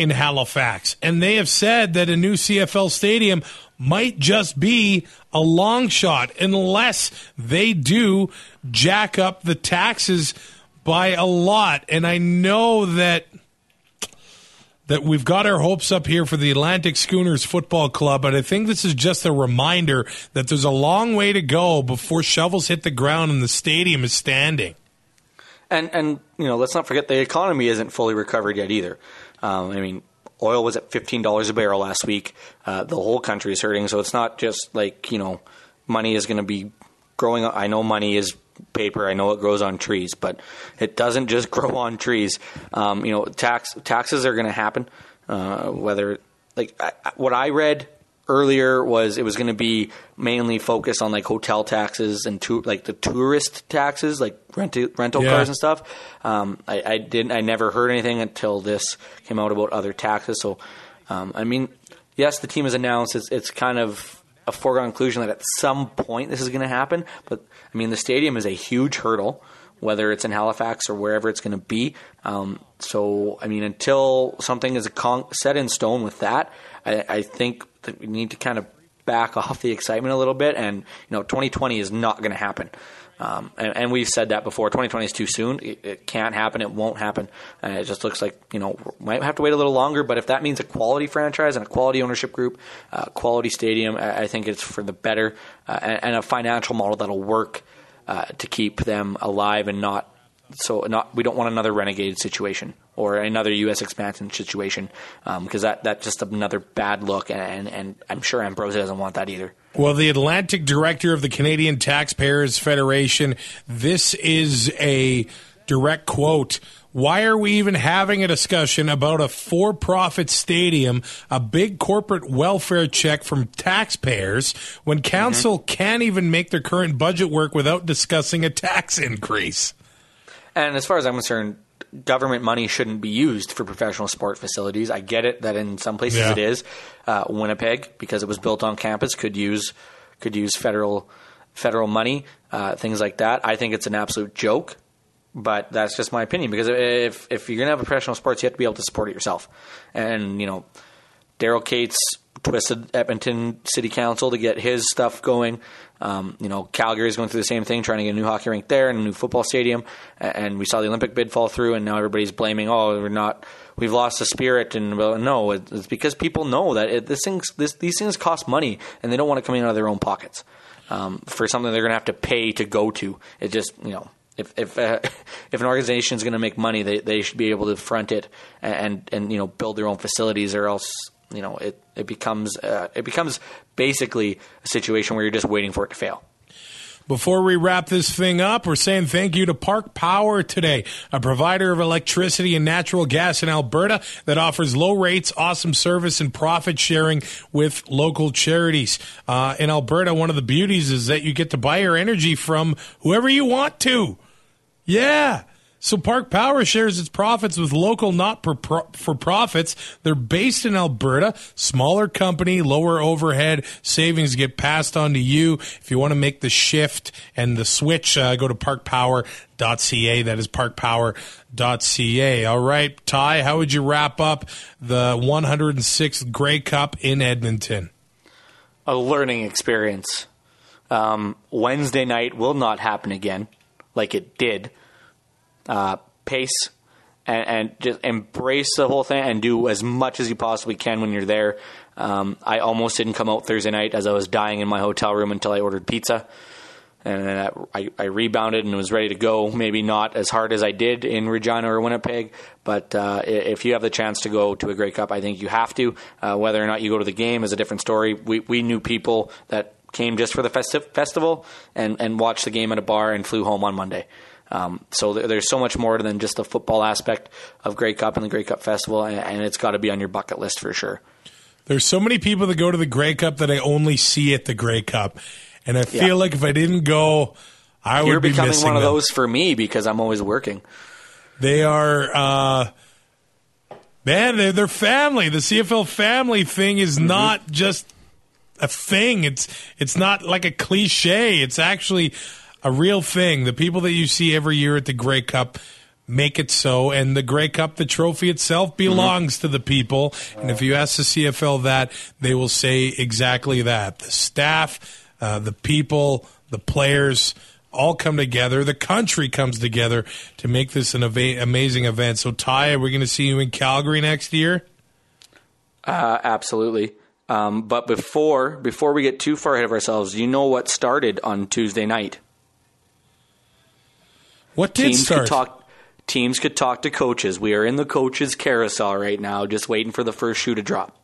in Halifax. And they have said that a new CFL stadium might just be a long shot unless they do jack up the taxes by a lot. And I know that that we've got our hopes up here for the Atlantic Schooners Football Club, but I think this is just a reminder that there's a long way to go before shovels hit the ground and the stadium is standing. And and you know, let's not forget the economy isn't fully recovered yet either. Um, I mean, oil was at fifteen dollars a barrel last week. Uh, the whole country is hurting, so it's not just like you know, money is going to be growing. I know money is paper. I know it grows on trees, but it doesn't just grow on trees. Um, you know, tax taxes are going to happen. Uh, whether like I, what I read earlier was it was going to be mainly focused on like hotel taxes and to, like the tourist taxes, like rental rental Yeah. cars and stuff. Um, I, I didn't. I never heard anything until this came out about other taxes. So, um, I mean, yes, the team has announced it's, it's kind of a foregone conclusion that at some point this is going to happen. But I mean, the stadium is a huge hurdle, whether it's in Halifax or wherever it's going to be. Um, so, I mean, until something is con- set in stone with that, I, I think that we need to kind of back off the excitement a little bit. And you know, 2020 is not going to happen. Um, and, and we've said that before. 2020 is too soon. It, it can't happen. It won't happen. And it just looks like you know might have to wait a little longer. But if that means a quality franchise and a quality ownership group, uh, quality stadium, I, I think it's for the better uh, and, and a financial model that'll work uh, to keep them alive and not so not we don't want another renegade situation or another U.S. expansion situation um, because that that's just another bad look and and I'm sure Ambrosie doesn't want that either. Well, the Atlantic director of the Canadian Taxpayers Federation, this is a direct quote. Why are we even having a discussion about a for profit stadium, a big corporate welfare check from taxpayers, when mm-hmm. council can't even make their current budget work without discussing a tax increase? And as far as I'm concerned, government money shouldn't be used for professional sport facilities. I get it that in some places Yeah. it is. Uh, Winnipeg, because it was built on campus, could use could use federal federal money, uh, things like that. I think it's an absolute joke, but that's just my opinion. Because if if you're gonna have a professional sports, you have to be able to support it yourself. And you know, Daryl Katz twisted Edmonton City Council to get his stuff going. Um, you know, Calgary is going through the same thing, trying to get a new hockey rink there and a new football stadium. And we saw the Olympic bid fall through, and now everybody's blaming, oh, we're not, we've lost the spirit. And well, no, it's because people know that it, this things, this, these things cost money, and they don't want to come in out of their own pockets um, for something they're going to have to pay to go to. It just, you know, if if uh, if an organization is going to make money, they they should be able to front it and and you know build their own facilities, or else you know it it becomes uh, it becomes basically a situation where you're just waiting for it to fail. Before we wrap this thing up, we're saying thank you to Park Power today, a provider of electricity and natural gas in Alberta that offers low rates, awesome service, and profit sharing with local charities. Uh, in Alberta, one of the beauties is that you get to buy your energy from whoever you want to. Yeah. So Park Power shares its profits with local not for profits. They're based in Alberta, smaller company, lower overhead, savings get passed on to you. If you want to make the shift and the switch, uh, go to parkpower.ca. That is parkpower.ca. All right, Ty, how would you wrap up the 106th Grey Cup in Edmonton? A learning experience. Um, Wednesday night will not happen again like it did uh, pace and, and, just embrace the whole thing and do as much as you possibly can when you're there. Um, I almost didn't come out Thursday night as I was dying in my hotel room until I ordered pizza. And I, I rebounded and was ready to go. Maybe not as hard as I did in Regina or Winnipeg, but uh, if you have the chance to go to a Grey Cup, I think you have to. Uh, whether or not you go to the game is a different story. We, we knew people that came just for the festival and, and watched the game at a bar and flew home on Monday. Um, so there's so much more than just the football aspect of Grey Cup and the Grey Cup Festival, and, and it's got to be on your bucket list for sure. There's so many people that go to the Grey Cup that I only see at the Grey Cup, and I feel yeah. like if I didn't go, I You're would be becoming one of them. those for me because I'm always working. They are. Uh, man, they're, they're family. The CFL family thing is mm-hmm. not just a thing. It's it's not like a cliche. It's actually a real thing. The people that you see every year at the Grey Cup make it so. And the Grey Cup, the trophy itself, belongs mm-hmm. to the people. And if you ask the CFL that, they will say exactly that. The staff, uh, the people, the players all come together. The country comes together to make this an amazing event. So, Ty, are we going to see you in Calgary next year? Uh, absolutely. Um, but before before we get too far ahead of ourselves, you know what started on Tuesday night? What did teams start? Could talk, teams could talk to coaches. We are in the coaches carousel right now, just waiting for the first shoe to drop.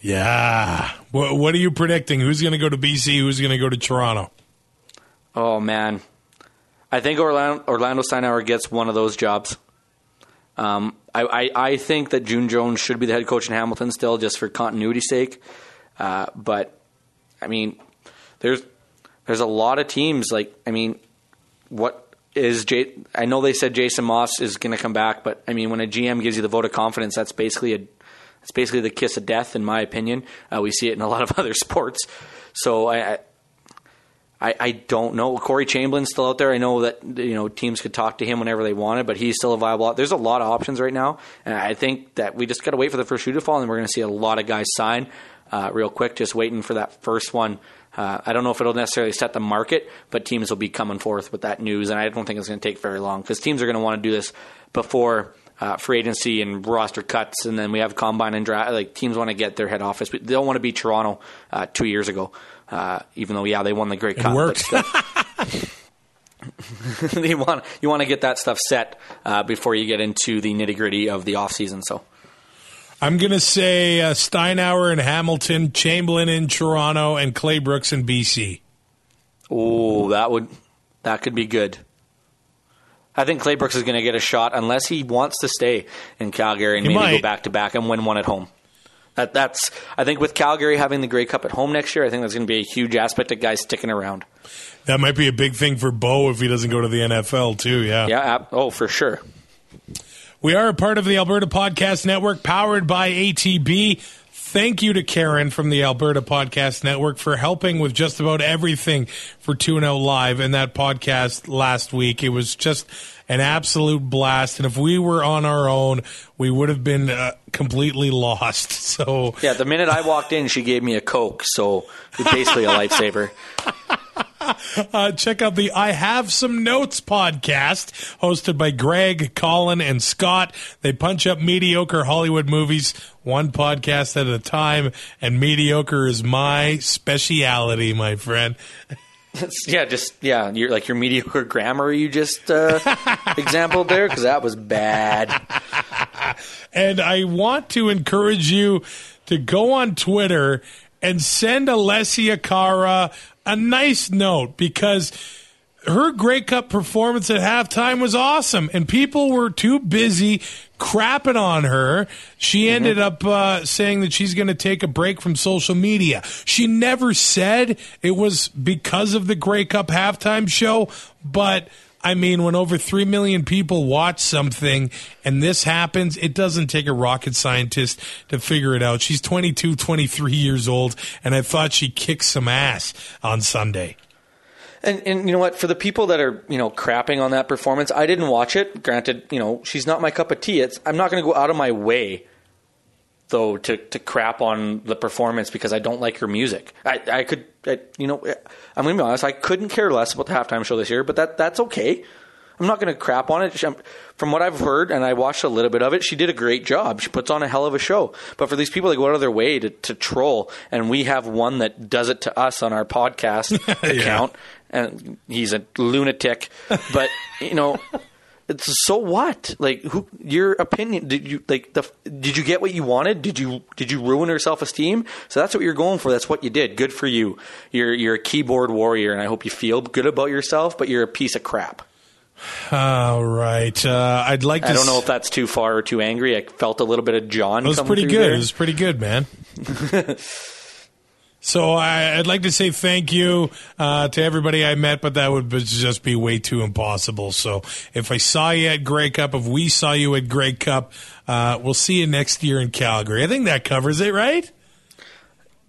Yeah. What, what are you predicting? Who's going to go to BC? Who's going to go to Toronto? Oh man, I think Orlando, Orlando Steinauer gets one of those jobs. Um, I, I, I, think that June Jones should be the head coach in Hamilton still, just for continuity's sake. Uh, but I mean, there's there's a lot of teams. Like I mean, what is J- I know they said Jason Maas is going to come back, but I mean, when a GM gives you the vote of confidence, that's basically a that's basically the kiss of death, in my opinion. Uh, we see it in a lot of other sports. So I, I, I don't know. Corey Chamblin's still out there. I know that you know teams could talk to him whenever they wanted, but he's still a viable. There's a lot of options right now, and I think that we just got to wait for the first shoe to fall, and we're going to see a lot of guys sign uh, real quick. Just waiting for that first one uh, I don't know if it'll necessarily set the market, but teams will be coming forth with that news, and I don't think it's going to take very long because teams are going to want to do this before uh, free agency and roster cuts, and then we have combine and draft. Like teams want to get their head office. They don't want to be Toronto uh, two years ago, uh, even though yeah they won the Grey Cup. Worked. you want you want to get that stuff set uh, before you get into the nitty gritty of the off season. So. I'm going to say uh, Steinauer in Hamilton, Chamblin in Toronto, and Claybrooks in BC. Oh, that would that could be good. I think Claybrooks is going to get a shot unless he wants to stay in Calgary and he maybe might. go back to back and win one at home. That, that's I think with Calgary having the Grey Cup at home next year, I think that's going to be a huge aspect of guys sticking around. That might be a big thing for Bo if he doesn't go to the NFL too. Yeah. Yeah. Oh, for sure. We are a part of the Alberta Podcast Network powered by ATB. Thank you to Karen from the Alberta Podcast Network for helping with just about everything for Tune Out Live and that podcast last week. It was just an absolute blast. And if we were on our own, we would have been uh, completely lost. So Yeah, the minute I walked in, she gave me a Coke, so basically a lifesaver. uh, check out the I Have Some Notes podcast hosted by Greg, Colin, and Scott. They punch up mediocre Hollywood movies one podcast at a time, and mediocre is my speciality, my friend. yeah, just yeah, you're like your mediocre grammar you just uh, exampled there because that was bad. And I want to encourage you to go on Twitter and send Alessia Cara a nice note because her Grey Cup performance at halftime was awesome, and people were too busy crapping on her. She ended up uh, saying that she's going to take a break from social media. She never said it was because of the Grey Cup halftime show, but. I mean, when over 3 million people watch something and this happens, it doesn't take a rocket scientist to figure it out. She's 22, 23 years old, and I thought she kicked some ass on Sunday. And and you know what? For the people that are you know crapping on that performance, I didn't watch it. Granted, you know she's not my cup of tea. It's I'm not going to go out of my way though to to crap on the performance because I don't like her music. I I could I, you know I'm going to be honest. I couldn't care less about the halftime show this year, but that that's okay. I'm not going to crap on it. She, from what I've heard, and I watched a little bit of it, she did a great job. She puts on a hell of a show. But for these people that go out of their way to, to troll, and we have one that does it to us on our podcast account, and he's a lunatic. But you know, it's so what? Like, who? Your opinion? Did you like the? Did you get what you wanted? Did you did you ruin her self esteem? So that's what you're going for. That's what you did. Good for you. You're you're a keyboard warrior, and I hope you feel good about yourself. But you're a piece of crap. All right. Uh, I'd like to. I don't know if that's too far or too angry. I felt a little bit of John. It was pretty good. there. It was pretty good, man. so I, I'd like to say thank you uh, to everybody I met, but that would just be way too impossible. So if I saw you at Grey Cup, if we saw you at Grey Cup, uh, we'll see you next year in Calgary. I think that covers it, right?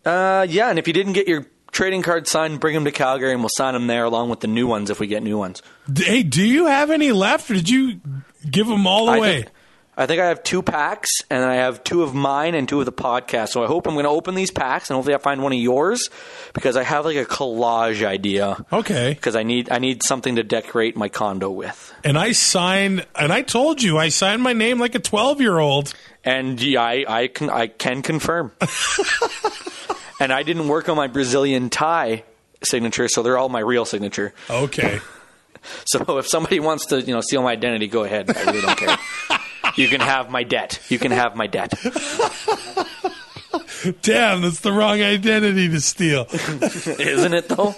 Uh, yeah, and if you didn't get your trading card signed, bring them to Calgary, and we'll sign them there along with the new ones if we get new ones. Hey, do you have any left, or did you give them all I away? think, I think I have two packs, and I have two of mine and two of the podcast. So I hope I'm going to open these packs, and hopefully I find one of yours because I have like a collage idea. Okay. Because I need I need something to decorate my condo with. And I signed, and I told you I signed my name like a twelve-year-old. And yeah, I, I can I can confirm. and I didn't work on my Brazilian tie signature, so they're all my real signature. Okay. So if somebody wants to, you know, steal my identity, go ahead. I really don't care. You can have my debt. You can have my debt. Damn, that's the wrong identity to steal. Isn't it though?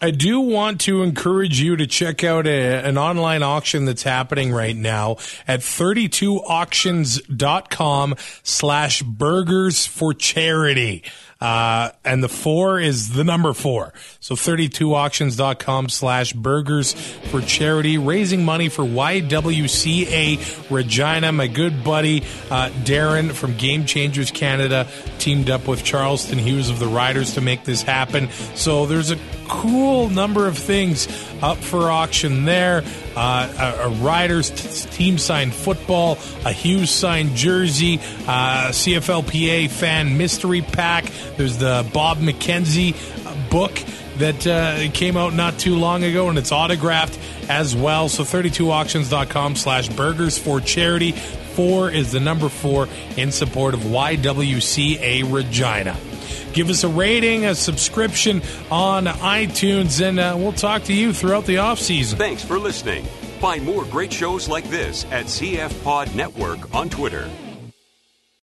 I do want to encourage you to check out a, an online auction that's happening right now at 32auctions.com slash burgers for charity. Uh, and the four is the number four. So 32auctions.com slash burgers for charity, raising money for YWCA Regina. My good buddy, uh, Darren from Game Changers Canada teamed up with Charleston Hughes of the Riders to make this happen. So there's a cool number of things up for auction there. Uh, a, a Riders t- team signed football, a Hughes signed jersey, uh, CFLPA fan mystery pack. There's the Bob McKenzie book that uh, came out not too long ago, and it's autographed as well. So 32auctions.com slash burgers for charity. Four is the number four in support of YWCA Regina. Give us a rating, a subscription on iTunes, and uh, we'll talk to you throughout the off season. Thanks for listening. Find more great shows like this at CF Pod Network on Twitter.